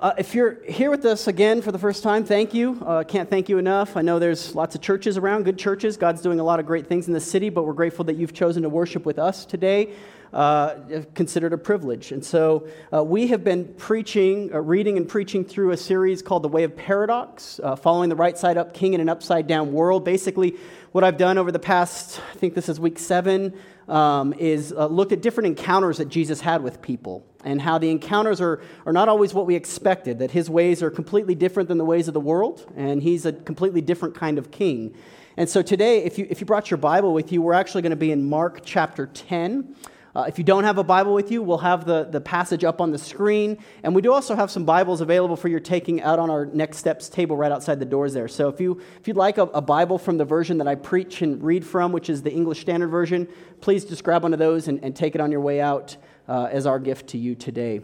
Uh, if you're here with us again for the first time, thank you. Uh, can't thank you enough. I know there's lots of churches around, good churches. God's doing a lot of great things in the city, but we're grateful that you've chosen to worship with us today. Uh, considered a privilege. And so uh, we have been preaching, uh, reading and preaching through a series called The Way of Paradox, uh, following the right side up king in an upside down world. Basically, what I've done over the past, I think this is week seven, um, is uh, looked at different encounters that Jesus had with people and how the encounters are, are not always what we expected, that his ways are completely different than the ways of the world, and he's a completely different kind of king. And so today, if you, if you brought your Bible with you, we're actually going to be in Mark chapter 10. Uh, if you don't have a Bible with you, we'll have the, the passage up on the screen. And we do also have some Bibles available for your taking out on our Next Steps table right outside the doors there. So if, you, if you'd like a, a Bible from the version that I preach and read from, which is the English Standard Version, please just grab one of those and, and take it on your way out uh, as our gift to you today.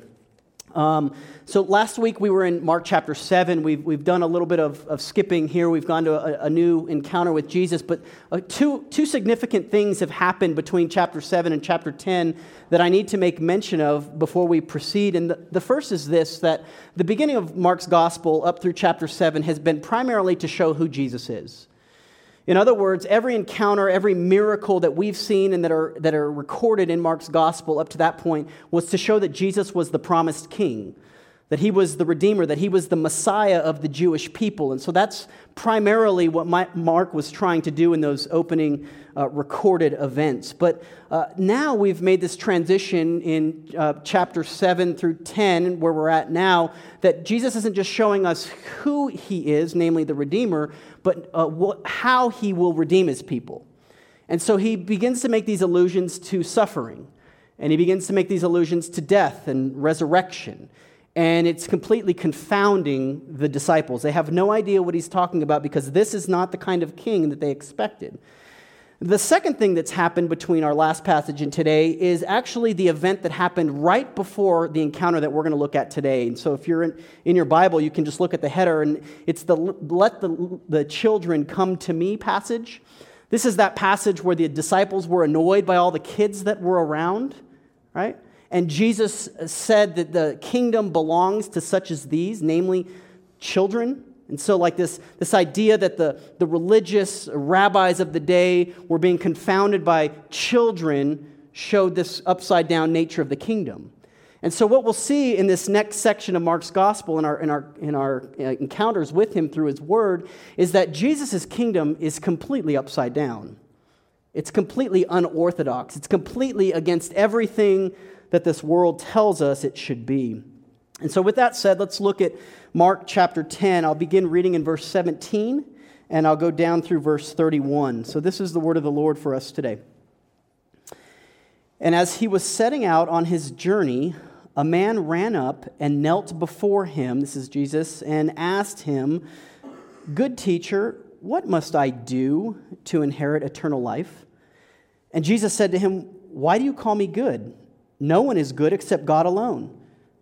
Um, so last week we were in Mark chapter 7. We've, we've done a little bit of, of skipping here. We've gone to a, a new encounter with Jesus. But uh, two, two significant things have happened between chapter 7 and chapter 10 that I need to make mention of before we proceed. And the, the first is this that the beginning of Mark's gospel up through chapter 7 has been primarily to show who Jesus is. In other words, every encounter, every miracle that we've seen and that are, that are recorded in Mark's gospel up to that point was to show that Jesus was the promised king, that he was the Redeemer, that he was the Messiah of the Jewish people. And so that's primarily what Mark was trying to do in those opening uh, recorded events. But uh, now we've made this transition in uh, chapter 7 through 10, where we're at now, that Jesus isn't just showing us who he is, namely the Redeemer, but uh, how he will redeem his people. And so he begins to make these allusions to suffering, and he begins to make these allusions to death and resurrection. And it's completely confounding the disciples. They have no idea what he's talking about because this is not the kind of king that they expected. The second thing that's happened between our last passage and today is actually the event that happened right before the encounter that we're going to look at today. And so if you're in, in your Bible, you can just look at the header, and it's the let the, the children come to me passage. This is that passage where the disciples were annoyed by all the kids that were around, right? And Jesus said that the kingdom belongs to such as these, namely children. And so, like this, this idea that the, the religious rabbis of the day were being confounded by children showed this upside down nature of the kingdom. And so, what we'll see in this next section of Mark's gospel, in our, in our, in our uh, encounters with him through his word, is that Jesus' kingdom is completely upside down. It's completely unorthodox. It's completely against everything that this world tells us it should be. And so, with that said, let's look at Mark chapter 10. I'll begin reading in verse 17 and I'll go down through verse 31. So, this is the word of the Lord for us today. And as he was setting out on his journey, a man ran up and knelt before him, this is Jesus, and asked him, Good teacher, what must I do to inherit eternal life? And Jesus said to him, Why do you call me good? No one is good except God alone.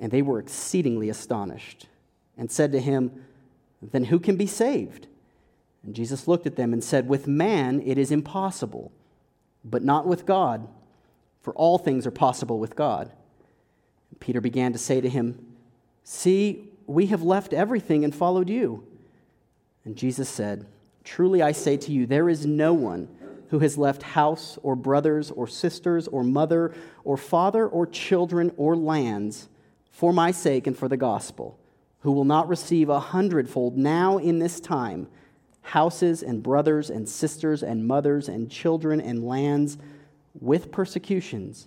And they were exceedingly astonished and said to him, Then who can be saved? And Jesus looked at them and said, With man it is impossible, but not with God, for all things are possible with God. And Peter began to say to him, See, we have left everything and followed you. And Jesus said, Truly I say to you, there is no one who has left house or brothers or sisters or mother or father or children or lands for my sake and for the gospel, who will not receive a hundredfold now in this time houses and brothers and sisters and mothers and children and lands with persecutions,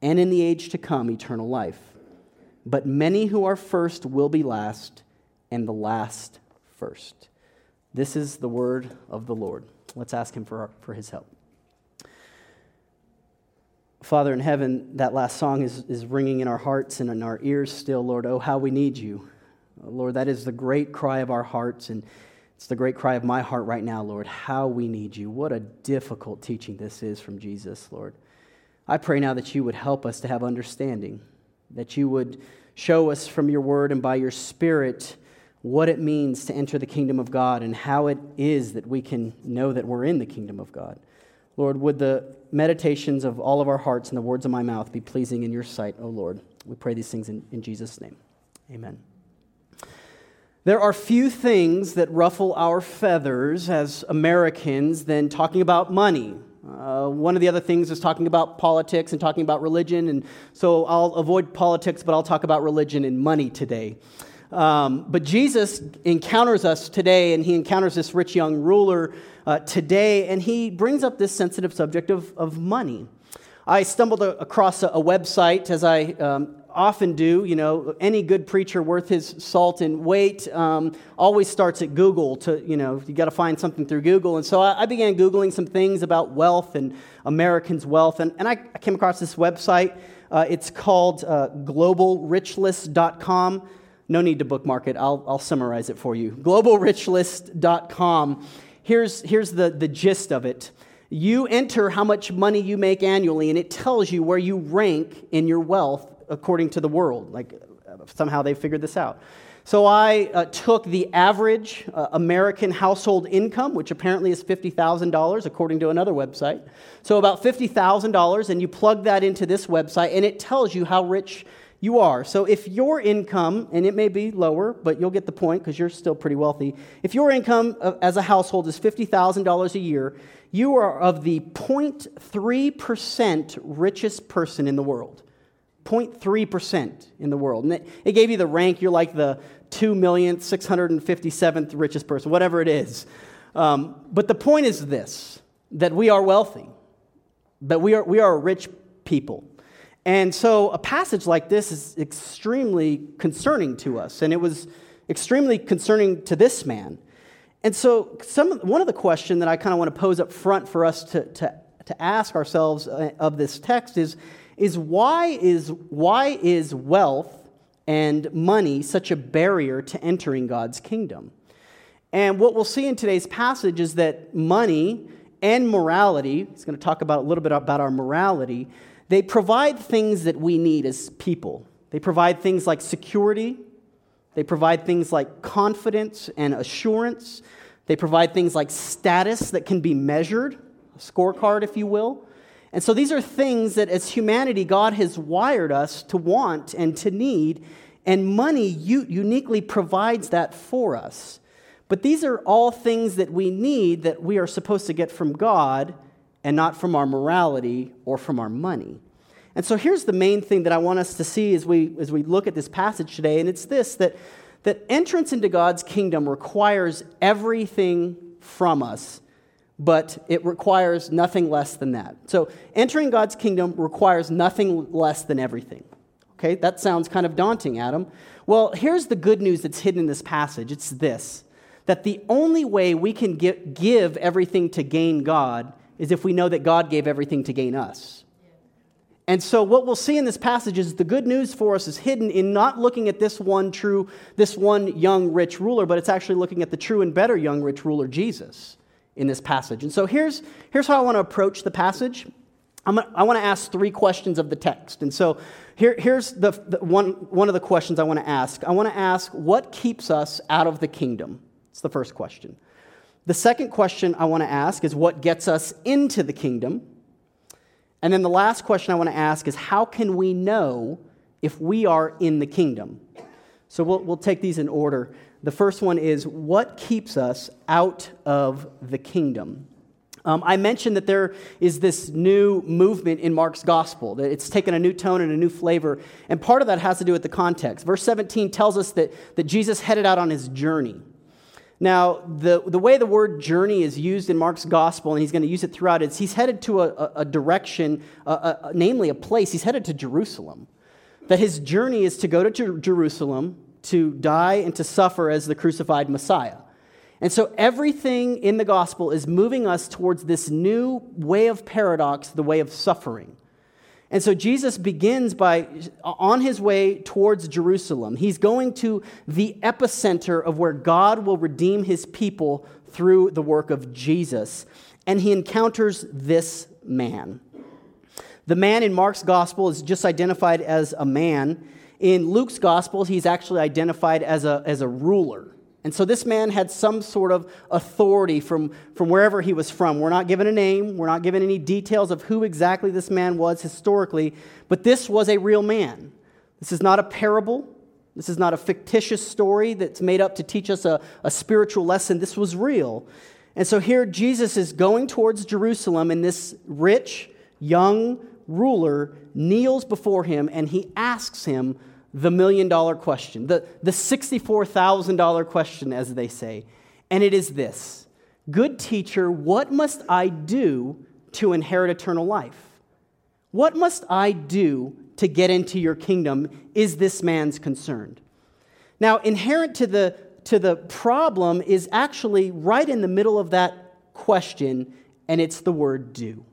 and in the age to come, eternal life. But many who are first will be last, and the last first. This is the word of the Lord. Let's ask him for, for his help. Father in heaven, that last song is, is ringing in our hearts and in our ears still, Lord. Oh, how we need you. Lord, that is the great cry of our hearts, and it's the great cry of my heart right now, Lord. How we need you. What a difficult teaching this is from Jesus, Lord. I pray now that you would help us to have understanding, that you would show us from your word and by your spirit what it means to enter the kingdom of God and how it is that we can know that we're in the kingdom of God. Lord, would the meditations of all of our hearts and the words of my mouth be pleasing in your sight, O Lord. We pray these things in, in Jesus' name. Amen. There are few things that ruffle our feathers as Americans than talking about money. Uh, one of the other things is talking about politics and talking about religion, and so I'll avoid politics, but I'll talk about religion and money today. Um, but Jesus encounters us today, and he encounters this rich young ruler uh, today, and he brings up this sensitive subject of, of money. I stumbled across a, a website as I um, often do. You know, any good preacher worth his salt and weight um, always starts at Google to, you know, you got to find something through Google. And so I, I, began Googling some things about wealth and Americans' wealth. And, and I, I came across this website. Uh, it's called uh, globalrichlist.com. No need to bookmark it. I'll, I'll summarize it for you. Globalrichlist.com. Here's, here's the, the gist of it. You enter how much money you make annually, and it tells you where you rank in your wealth according to the world. Like somehow they figured this out. So I uh, took the average uh, American household income, which apparently is $50,000 according to another website. So about $50,000, and you plug that into this website, and it tells you how rich you are. So if your income, and it may be lower, but you'll get the point because you're still pretty wealthy. If your income as a household is $50,000 a year, you are of the 0.3% richest person in the world. 0.3% in the world. And it, it gave you the rank, you're like the 2,657th richest person, whatever it is. Um, but the point is this that we are wealthy, that we are, we are rich people. And so a passage like this is extremely concerning to us, and it was extremely concerning to this man. And so, some, one of the questions that I kind of want to pose up front for us to, to, to ask ourselves uh, of this text is is why is, why is wealth and money such a barrier to entering God's kingdom? And what we'll see in today's passage is that money and morality, he's going to talk about a little bit about our morality, they provide things that we need as people. They provide things like security, they provide things like confidence and assurance, they provide things like status that can be measured, a scorecard, if you will. And so these are things that as humanity, God has wired us to want and to need, and money uniquely provides that for us. But these are all things that we need that we are supposed to get from God and not from our morality or from our money. And so here's the main thing that I want us to see as we, as we look at this passage today, and it's this that, that entrance into God's kingdom requires everything from us but it requires nothing less than that. So, entering God's kingdom requires nothing less than everything. Okay, that sounds kind of daunting, Adam. Well, here's the good news that's hidden in this passage it's this that the only way we can give everything to gain God is if we know that God gave everything to gain us. And so, what we'll see in this passage is the good news for us is hidden in not looking at this one true, this one young rich ruler, but it's actually looking at the true and better young rich ruler, Jesus in this passage. And so here's, here's how I want to approach the passage. I'm, I want to ask three questions of the text. And so here, here's the, the, one, one of the questions I want to ask. I want to ask, what keeps us out of the kingdom? It's the first question. The second question I want to ask is, what gets us into the kingdom? And then the last question I want to ask is, how can we know if we are in the kingdom? So we'll, we'll take these in order. The first one is what keeps us out of the kingdom? Um, I mentioned that there is this new movement in Mark's gospel, that it's taken a new tone and a new flavor. And part of that has to do with the context. Verse 17 tells us that, that Jesus headed out on his journey. Now, the, the way the word journey is used in Mark's gospel, and he's going to use it throughout, is he's headed to a, a direction, namely a place. He's headed to Jerusalem. That his journey is to go to Jer- Jerusalem to die and to suffer as the crucified Messiah. And so everything in the gospel is moving us towards this new way of paradox, the way of suffering. And so Jesus begins by, on his way towards Jerusalem, he's going to the epicenter of where God will redeem his people through the work of Jesus. And he encounters this man. The man in Mark's gospel is just identified as a man. In Luke's gospel, he's actually identified as a, as a ruler. And so this man had some sort of authority from, from wherever he was from. We're not given a name, we're not given any details of who exactly this man was historically, but this was a real man. This is not a parable. This is not a fictitious story that's made up to teach us a, a spiritual lesson. This was real. And so here Jesus is going towards Jerusalem, and this rich, young ruler kneels before him and he asks him the million dollar question, the, the $64,000 question, as they say. And it is this Good teacher, what must I do to inherit eternal life? What must I do to get into your kingdom? Is this man's concerned? Now, inherent to the, to the problem is actually right in the middle of that question, and it's the word do.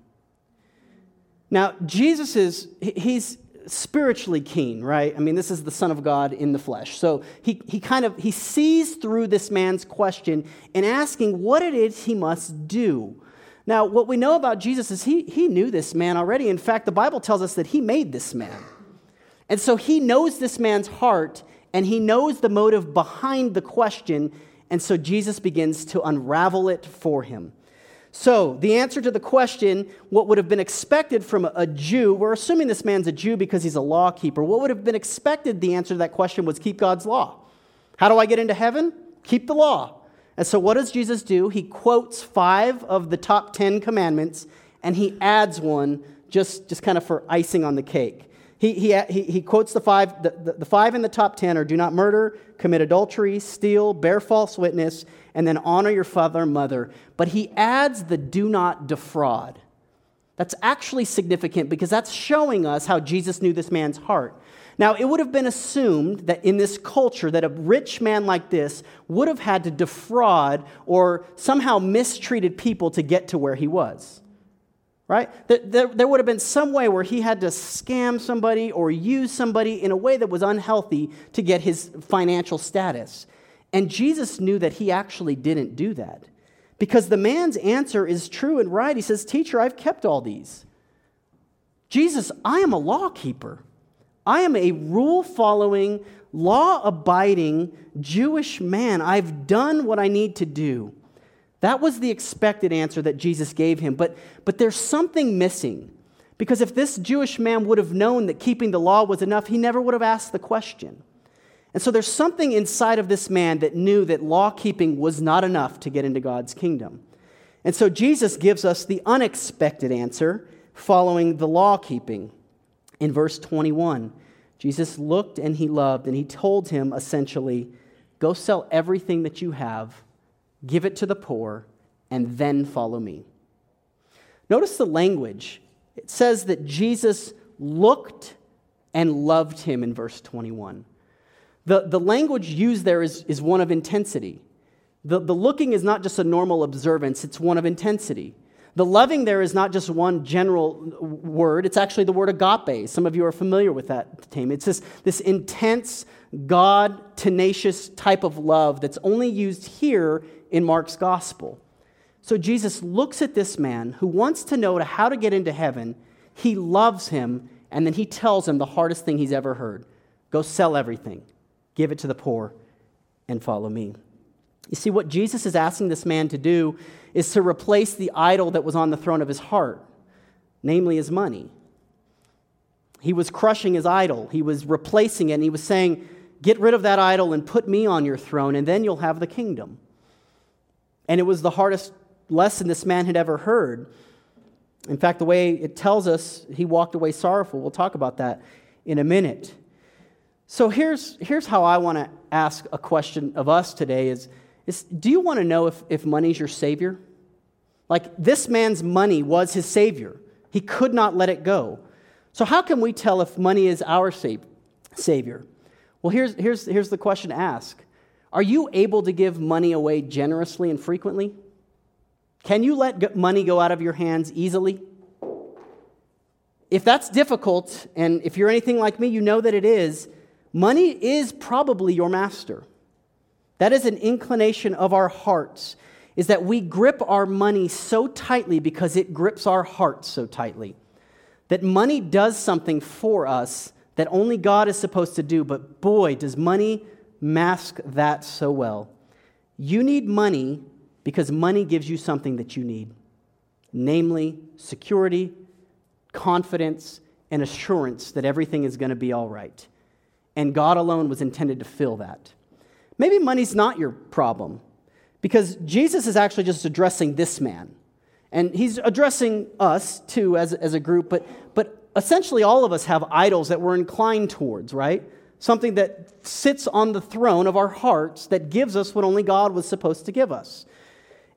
Now, Jesus is, he's, spiritually keen, right? I mean, this is the Son of God in the flesh. So he, he kind of he sees through this man's question and asking what it is he must do. Now, what we know about Jesus is he, he knew this man already. In fact, the Bible tells us that he made this man. And so he knows this man's heart and he knows the motive behind the question. And so Jesus begins to unravel it for him. So, the answer to the question, what would have been expected from a Jew, we're assuming this man's a Jew because he's a law keeper. What would have been expected, the answer to that question was keep God's law. How do I get into heaven? Keep the law. And so, what does Jesus do? He quotes five of the top 10 commandments and he adds one just, just kind of for icing on the cake. He, he, he, he quotes the five, the, the, the five in the top 10 are do not murder, commit adultery, steal, bear false witness, and then honor your father and mother. But he adds the do not defraud. That's actually significant because that's showing us how Jesus knew this man's heart. Now, it would have been assumed that in this culture that a rich man like this would have had to defraud or somehow mistreated people to get to where he was. Right? There, would have been some way where he had to scam somebody or use somebody in a way that was unhealthy to get his financial status. And Jesus knew that he actually didn't do that. Because the man's answer is true and right. He says, Teacher, I've kept all these. Jesus, I am a law keeper. I am a rule following, law abiding Jewish man. I've done what I need to do. That was the expected answer that Jesus gave him. But, but there's something missing. Because if this Jewish man would have known that keeping the law was enough, he never would have asked the question. And so there's something inside of this man that knew that law keeping was not enough to get into God's kingdom. And so Jesus gives us the unexpected answer following the law keeping. In verse 21, Jesus looked and he loved, and he told him essentially, Go sell everything that you have, give it to the poor, and then follow me. Notice the language. It says that Jesus looked and loved him in verse 21. The, the language used there is, is one of intensity. The, the looking is not just a normal observance, it's one of intensity. The loving there is not just one general word, it's actually the word agape. Some of you are familiar with that term. It's this, this intense, God tenacious type of love that's only used here in Mark's gospel. So Jesus looks at this man who wants to know how to get into heaven. He loves him, and then he tells him the hardest thing he's ever heard go sell everything Give it to the poor and follow me. You see, what Jesus is asking this man to do is to replace the idol that was on the throne of his heart, namely his money. He was crushing his idol, he was replacing it, and he was saying, Get rid of that idol and put me on your throne, and then you'll have the kingdom. And it was the hardest lesson this man had ever heard. In fact, the way it tells us, he walked away sorrowful. We'll talk about that in a minute. So here's, here's how I want to ask a question of us today is, is do you want to know if, if money's your savior? Like this man's money was his savior. He could not let it go. So how can we tell if money is our savior? Well, here's, here's, here's the question to ask. Are you able to give money away generously and frequently? Can you let money go out of your hands easily? If that's difficult, and if you're anything like me, you know that it is, money is probably your master. That is an inclination of our hearts, is that we grip our money so tightly because it grips our hearts so tightly. That money does something for us that only God is supposed to do, but boy, does money mask that so well. You need money because money gives you something that you need namely, security, confidence, and assurance that everything is going to be all right. And God alone was intended to fill that. Maybe money's not your problem because Jesus is actually just addressing this man. And he's addressing us too as, as a group, but, but essentially all of us have idols that we're inclined towards, right? Something that sits on the throne of our hearts that gives us what only God was supposed to give us.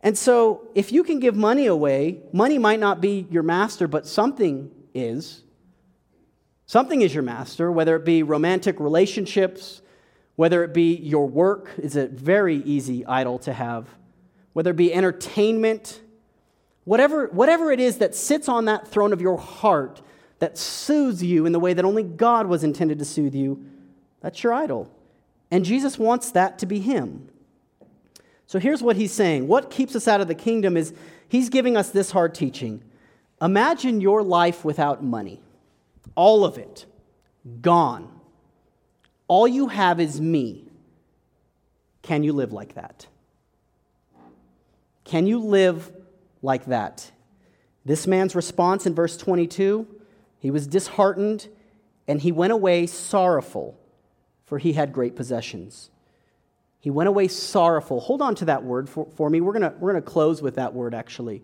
And so, if you can give money away, money might not be your master, but something is. Something is your master, whether it be romantic relationships, whether it be your work is a very easy idol to have, whether it be entertainment, whatever, whatever it is that sits on that throne of your heart that soothes you in the way that only God was intended to soothe you, that's your idol. And Jesus wants that to be Him. So here's what he's saying what keeps us out of the kingdom is he's giving us this hard teaching. Imagine your life without money, all of it, gone. All you have is me. Can you live like that? Can you live like that? This man's response in verse 22 he was disheartened and he went away sorrowful, for he had great possessions. He went away sorrowful. Hold on to that word for, for me. We're going we're going to close with that word, actually.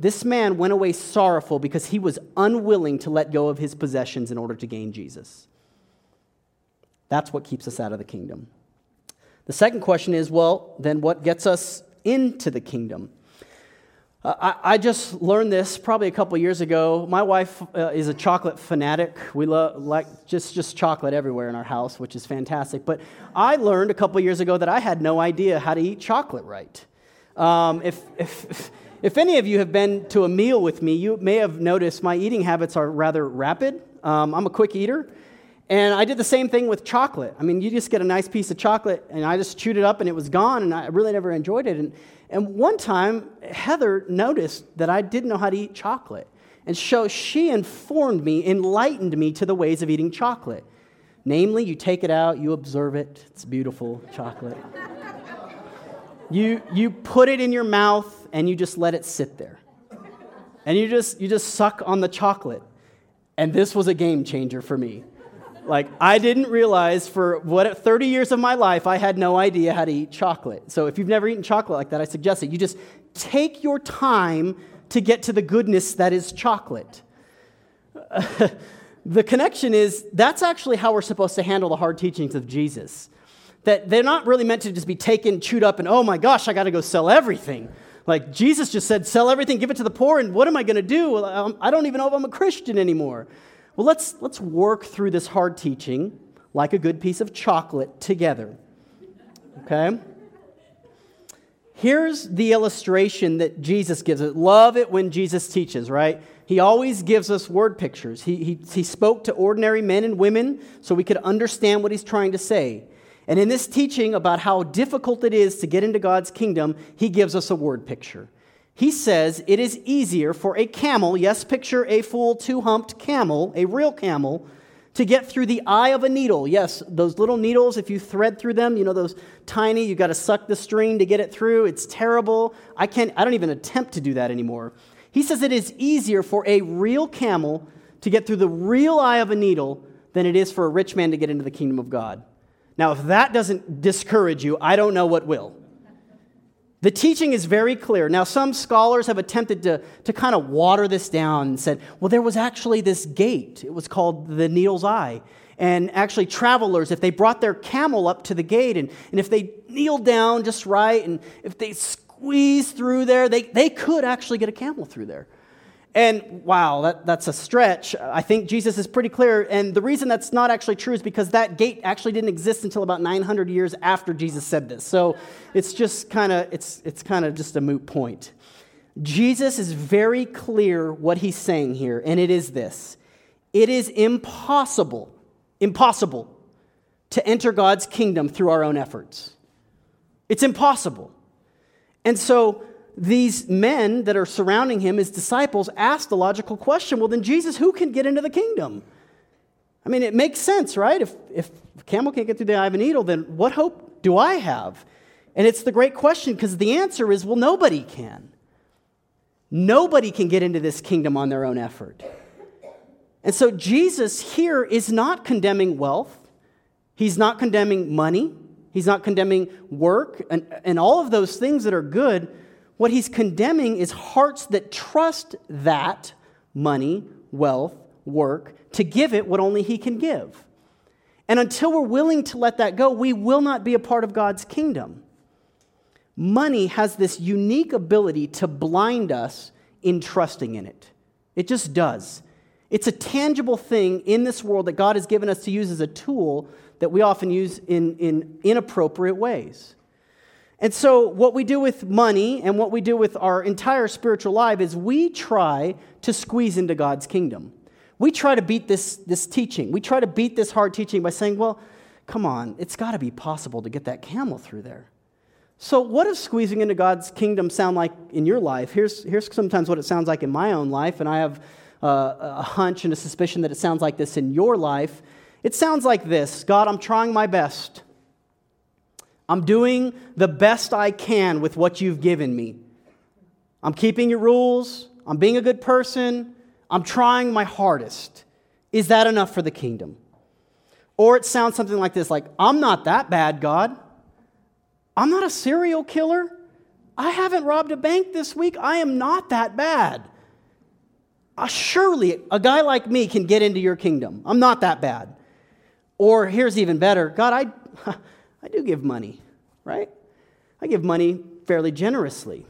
This man went away sorrowful because he was unwilling to let go of his possessions in order to gain Jesus. That's what keeps us out of the kingdom. The second question is well, then what gets us into the kingdom? I, I, just learned this probably a couple years ago. My wife uh, is a chocolate fanatic. We love like just, just chocolate everywhere in our house, which is fantastic. But I learned a couple years ago that I had no idea how to eat chocolate right. Um, if, if, if any of you have been to a meal with me, you may have noticed my eating habits are rather rapid. Um, I'm a quick eater. And I did the same thing with chocolate. I mean, you just get a nice piece of chocolate, and I just chewed it up, and it was gone, and I really never enjoyed it. And, and one time, Heather noticed that I didn't know how to eat chocolate. And so she informed me, enlightened me to the ways of eating chocolate. Namely, you take it out, you observe it, it's beautiful chocolate. you, you put it in your mouth, and you just let it sit there. And you just, you just suck on the chocolate. And this was a game changer for me. Like, I didn't realize for what 30 years of my life, I had no idea how to eat chocolate. So, if you've never eaten chocolate like that, I suggest it. You just take your time to get to the goodness that is chocolate. the connection is that's actually how we're supposed to handle the hard teachings of Jesus. That they're not really meant to just be taken, chewed up, and oh my gosh, I got to go sell everything. Like Jesus just said, sell everything, give it to the poor, and what am I going to do? Um, I don't even know if I'm a Christian anymore. Well, let's, let's work through this hard teaching like a good piece of chocolate together. Okay? Here's the illustration that Jesus gives us. Love it when Jesus teaches, right? He always gives us word pictures. He, he, he spoke to ordinary men and women so we could understand what he's trying to say. And in this teaching about how difficult it is to get into God's kingdom, he gives us a word picture. He says it is easier for a camel, yes, picture a full two humped camel, a real camel, to get through the eye of a needle. Yes, those little needles, if you thread through them, you know, those tiny, you got to suck the string to get it through. It's terrible. I can't, I don't even attempt to do that anymore. He says it is easier for a real camel to get through the real eye of a needle than it is for a rich man to get into the kingdom of God. Now, if that doesn't discourage you, I don't know what will. The teaching is very clear. Now, some scholars have attempted to, to kind of water this down and said, well, there was actually this gate. It was called the Needle's Eye. And actually, travelers, if they brought their camel up to the gate and, and if they kneeled down just right and if they squeezed through there, they, they could actually get a camel through there. And wow, that, that's a stretch. I think Jesus is pretty clear. And the reason that's not actually true is because that gate actually didn't exist until about 900 years after Jesus said this. So it's just kind of it's, it's kind of just a moot point. Jesus is very clear what he's saying here, and it is this. It is impossible, impossible to enter God's kingdom through our own efforts. It's impossible. And so these men that are surrounding him, his disciples, ask the logical question well, then, Jesus, who can get into the kingdom? I mean, it makes sense, right? If, if camel can't get through the eye of a needle, then what hope do I have? And it's the great question because the answer is well, nobody can. Nobody can get into this kingdom on their own effort. And so Jesus here is not condemning wealth, he's not condemning money, he's not condemning work, and, and all of those things that are good. What he's condemning is hearts that trust that money, wealth, work to give it what only he can give. And until we're willing to let that go, we will not be a part of God's kingdom. Money has this unique ability to blind us in trusting in it. It just does. It's a tangible thing in this world that God has given us to use as a tool that we often use in, in inappropriate ways. And so, what we do with money and what we do with our entire spiritual life is we try to squeeze into God's kingdom. We try to beat this, this teaching. We try to beat this hard teaching by saying, well, come on, it's got to be possible to get that camel through there. So, what does squeezing into God's kingdom sound like in your life? Here's, here's sometimes what it sounds like in my own life, and I have uh, a hunch and a suspicion that it sounds like this in your life. It sounds like this God, I'm trying my best. I'm doing the best I can with what you've given me. I'm keeping your rules. I'm being a good person. I'm trying my hardest. Is that enough for the kingdom? Or it sounds something like this like, I'm not that bad, God. I'm not a serial killer. I haven't robbed a bank this week. I am not that bad. Uh, surely a guy like me can get into your kingdom. I'm not that bad. Or here's even better God, I, I do give money, right? I give money fairly generously.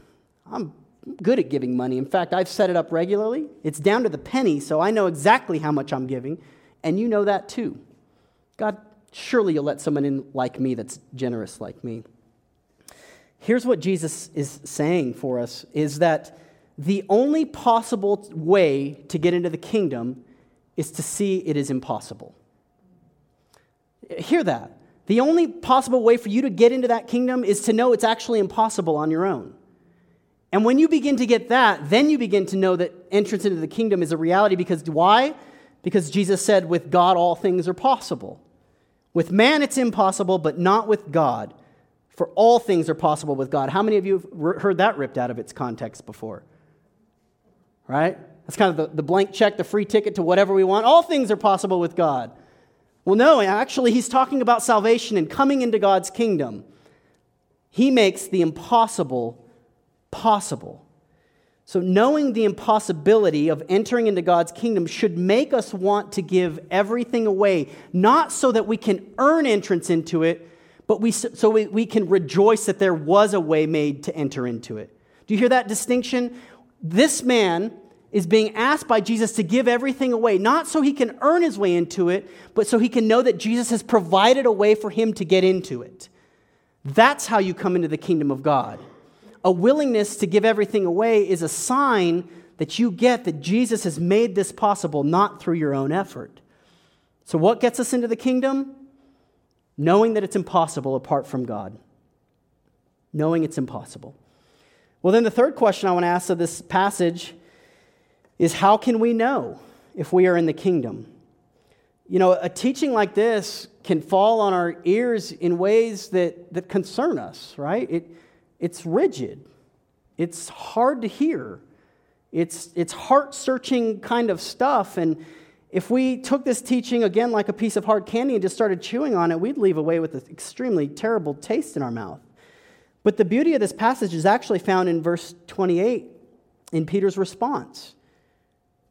I'm good at giving money. In fact, I've set it up regularly. It's down to the penny, so I know exactly how much I'm giving, and you know that too. God, surely you'll let someone in like me that's generous like me. Here's what Jesus is saying for us is that the only possible way to get into the kingdom is to see it is impossible. Hear that. The only possible way for you to get into that kingdom is to know it's actually impossible on your own. And when you begin to get that, then you begin to know that entrance into the kingdom is a reality because why? Because Jesus said, with God, all things are possible. With man, it's impossible, but not with God. For all things are possible with God. How many of you have heard that ripped out of its context before? Right? That's kind of the, the blank check, the free ticket to whatever we want. All things are possible with God. Well, no, actually, he's talking about salvation and coming into God's kingdom. He makes the impossible possible. So, knowing the impossibility of entering into God's kingdom should make us want to give everything away, not so that we can earn entrance into it, but we, so we, we can rejoice that there was a way made to enter into it. Do you hear that distinction? This man is being asked by Jesus to give everything away, not so he can earn his way into it, but so he can know that Jesus has provided a way for him to get into it. That's how you come into the kingdom of God. A willingness to give everything away is a sign that you get that Jesus has made this possible, not through your own effort. So, what gets us into the kingdom? Knowing that it's impossible apart from God. Knowing it's impossible. Well, then the third question I want to ask of this passage is how can we know if we are in the kingdom? You know, a teaching like this can fall on our ears in ways that, that concern us, right? It, it's rigid, it's hard to hear, it's, it's heart searching kind of stuff. And if we took this teaching again like a piece of hard candy and just started chewing on it, we'd leave away with an extremely terrible taste in our mouth. But the beauty of this passage is actually found in verse 28 in Peter's response.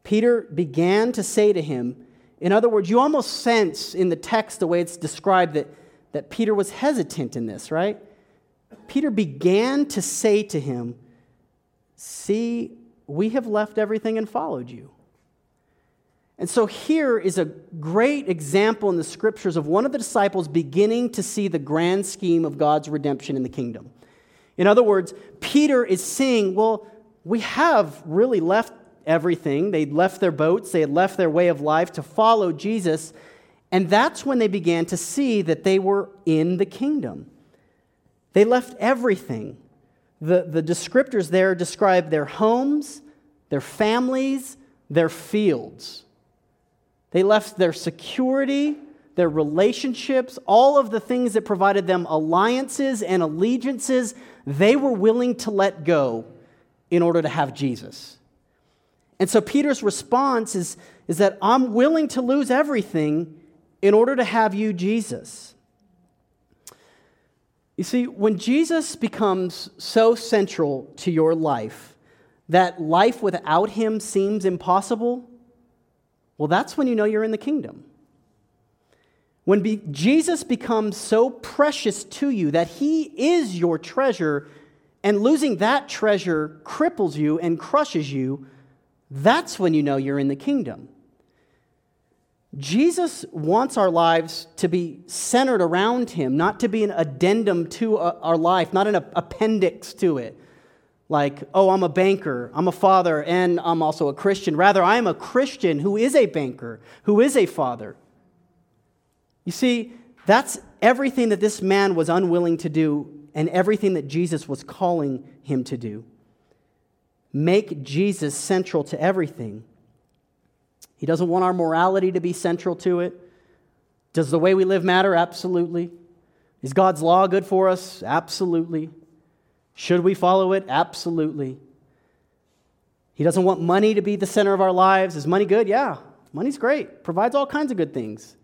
Peter began to say to him, in other words, you almost sense in the text the way it's described that, that Peter was hesitant in this, right? Peter began to say to him, See, we have left everything and followed you. And so here is a great example in the scriptures of one of the disciples beginning to see the grand scheme of God's redemption in the kingdom. In other words, Peter is saying, Well, we have really left everything. They'd left their boats, they had left their way of life to follow Jesus. And that's when they began to see that they were in the kingdom. They left everything. The, the descriptors there describe their homes, their families, their fields. They left their security, their relationships, all of the things that provided them alliances and allegiances, they were willing to let go in order to have Jesus. And so Peter's response is, is that I'm willing to lose everything in order to have you, Jesus. You see, when Jesus becomes so central to your life that life without him seems impossible, well, that's when you know you're in the kingdom. When be, Jesus becomes so precious to you that he is your treasure, and losing that treasure cripples you and crushes you, that's when you know you're in the kingdom. Jesus wants our lives to be centered around him, not to be an addendum to uh, our life, not an appendix to it like, oh, I'm a banker, I'm a father, and I'm also a Christian. Rather, I am a Christian who is a banker, who is a father. You see, that's everything that this man was unwilling to do and everything that Jesus was calling him to do. Make Jesus central to everything. He doesn't want our morality to be central to it. Does the way we live matter? Absolutely. Is God's law good for us? Absolutely. Should we follow it? Absolutely. He doesn't want money to be the center of our lives. Is money good? Yeah, money's great, provides all kinds of good things.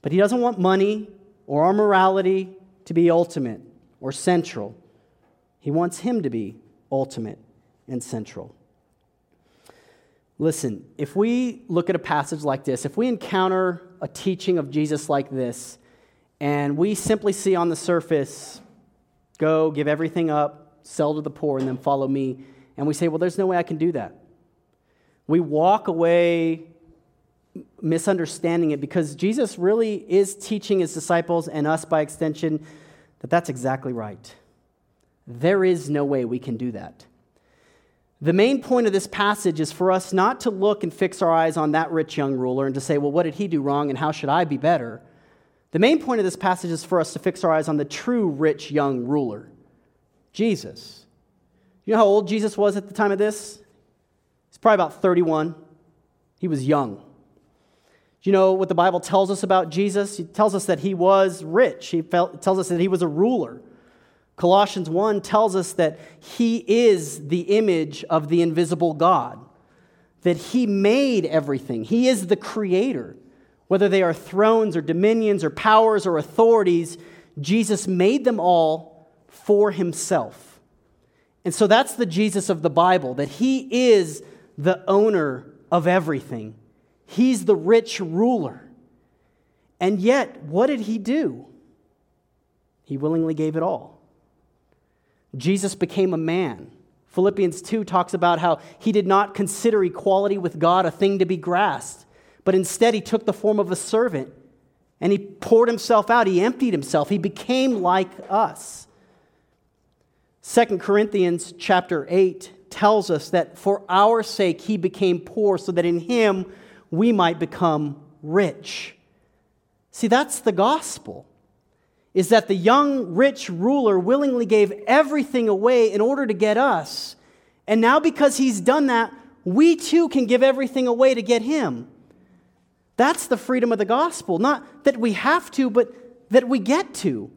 But he doesn't want money or our morality to be ultimate or central. He wants him to be ultimate and central. Listen, if we look at a passage like this, if we encounter a teaching of Jesus like this, and we simply see on the surface, Go, give everything up, sell to the poor, and then follow me. And we say, Well, there's no way I can do that. We walk away misunderstanding it because Jesus really is teaching his disciples and us by extension that that's exactly right. There is no way we can do that. The main point of this passage is for us not to look and fix our eyes on that rich young ruler and to say, well, what did he do wrong and how should I be better? The main point of this passage is for us to fix our eyes on the true rich young ruler, Jesus. You know how old Jesus was at the time of this? He's probably about 31. He was young. Do you know what the Bible tells us about Jesus? It tells us that he was rich. He tells us that he was a ruler. Colossians 1 tells us that he is the image of the invisible God, that he made everything. He is the creator. Whether they are thrones or dominions or powers or authorities, Jesus made them all for himself. And so that's the Jesus of the Bible, that he is the owner of everything. He's the rich ruler. And yet, what did he do? He willingly gave it all. Jesus became a man. Philippians 2 talks about how he did not consider equality with God a thing to be grasped but instead he took the form of a servant and he poured himself out. He emptied himself. He became like us. 2 Corinthians chapter 8 tells us that for our sake he became poor so that in him we might become rich. See, that's the gospel. Is that the young rich ruler willingly gave everything away in order to get us. And now, because he's done that, we too can give everything away to get him. That's the freedom of the gospel. Not that we have to, but that we get to.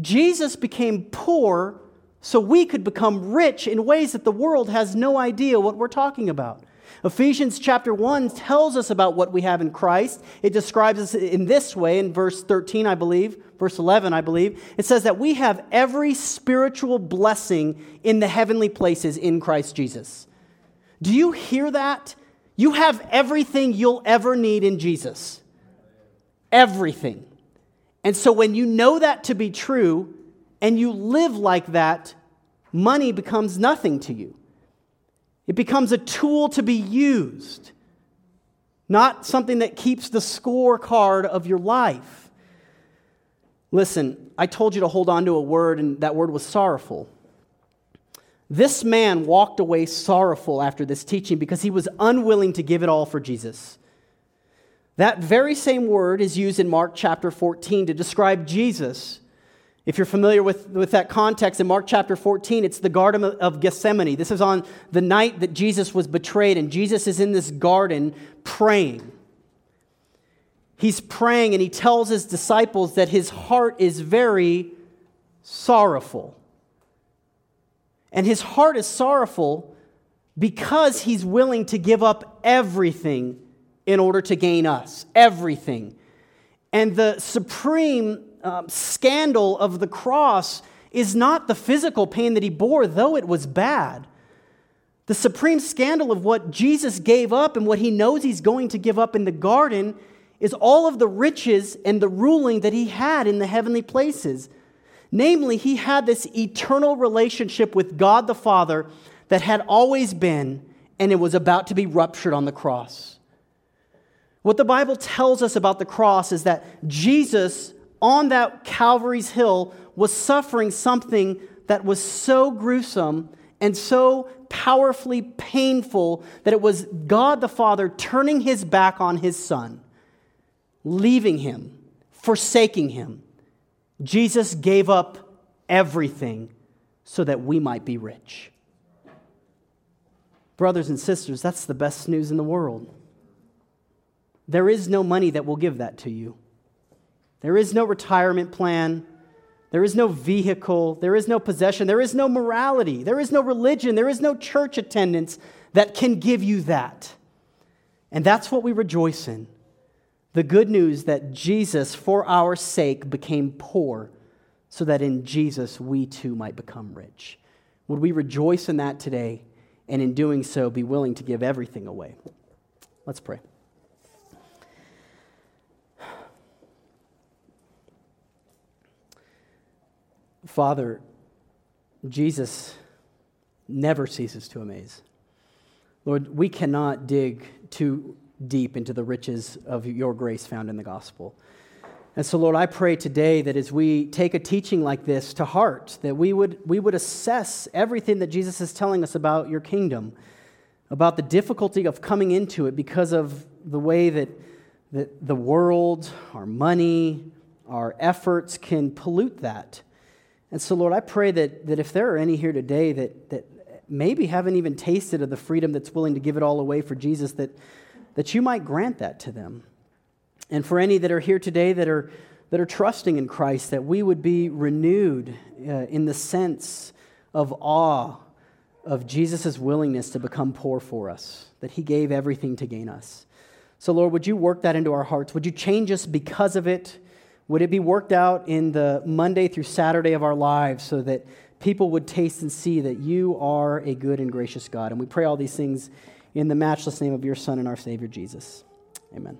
Jesus became poor so we could become rich in ways that the world has no idea what we're talking about. Ephesians chapter 1 tells us about what we have in Christ. It describes us in this way in verse 13, I believe, verse 11, I believe. It says that we have every spiritual blessing in the heavenly places in Christ Jesus. Do you hear that? You have everything you'll ever need in Jesus. Everything. And so when you know that to be true and you live like that, money becomes nothing to you. It becomes a tool to be used, not something that keeps the scorecard of your life. Listen, I told you to hold on to a word, and that word was sorrowful. This man walked away sorrowful after this teaching because he was unwilling to give it all for Jesus. That very same word is used in Mark chapter 14 to describe Jesus if you're familiar with, with that context, in Mark chapter 14, it's the Garden of Gethsemane. This is on the night that Jesus was betrayed, and Jesus is in this garden praying. He's praying, and he tells his disciples that his heart is very sorrowful. And his heart is sorrowful because he's willing to give up everything in order to gain us. Everything. And the supreme um, scandal of the cross is not the physical pain that he bore, though it was bad. The supreme scandal of what Jesus gave up and what he knows he's going to give up in the garden is all of the riches and the ruling that he had in the heavenly places. Namely, he had this eternal relationship with God the Father that had always been, and it was about to be ruptured on the cross. What the Bible tells us about the cross is that Jesus on that Calvary's hill was suffering something that was so gruesome and so powerfully painful that it was God the Father turning his back on his son, leaving him, forsaking him. Jesus gave up everything so that we might be rich. Brothers and sisters, that's the best news in the world. There is no money that will give that to you. There is no retirement plan. There is no vehicle. There is no possession. There is no morality. There is no religion. There is no church attendance that can give you that. And that's what we rejoice in. The good news that Jesus, for our sake, became poor so that in Jesus we too might become rich. Would we rejoice in that today and in doing so be willing to give everything away? Let's pray. Father, Jesus never ceases to amaze. Lord, we cannot dig too deep into the riches of your grace found in the gospel. And so, Lord, I pray today that as we take a teaching like this to heart, that we would, we would assess everything that Jesus is telling us about your kingdom, about the difficulty of coming into it because of the way that, that the world, our money, our efforts can pollute that. And so, Lord, I pray that, that if there are any here today that, that maybe haven't even tasted of the freedom that's willing to give it all away for Jesus, that, that you might grant that to them. And for any that are here today that are, that are trusting in Christ, that we would be renewed uh, in the sense of awe of Jesus' willingness to become poor for us, that he gave everything to gain us. So, Lord, would you work that into our hearts? Would you change us because of it? Would it be worked out in the Monday through Saturday of our lives so that people would taste and see that you are a good and gracious God? And we pray all these things in the matchless name of your Son and our Savior, Jesus. Amen.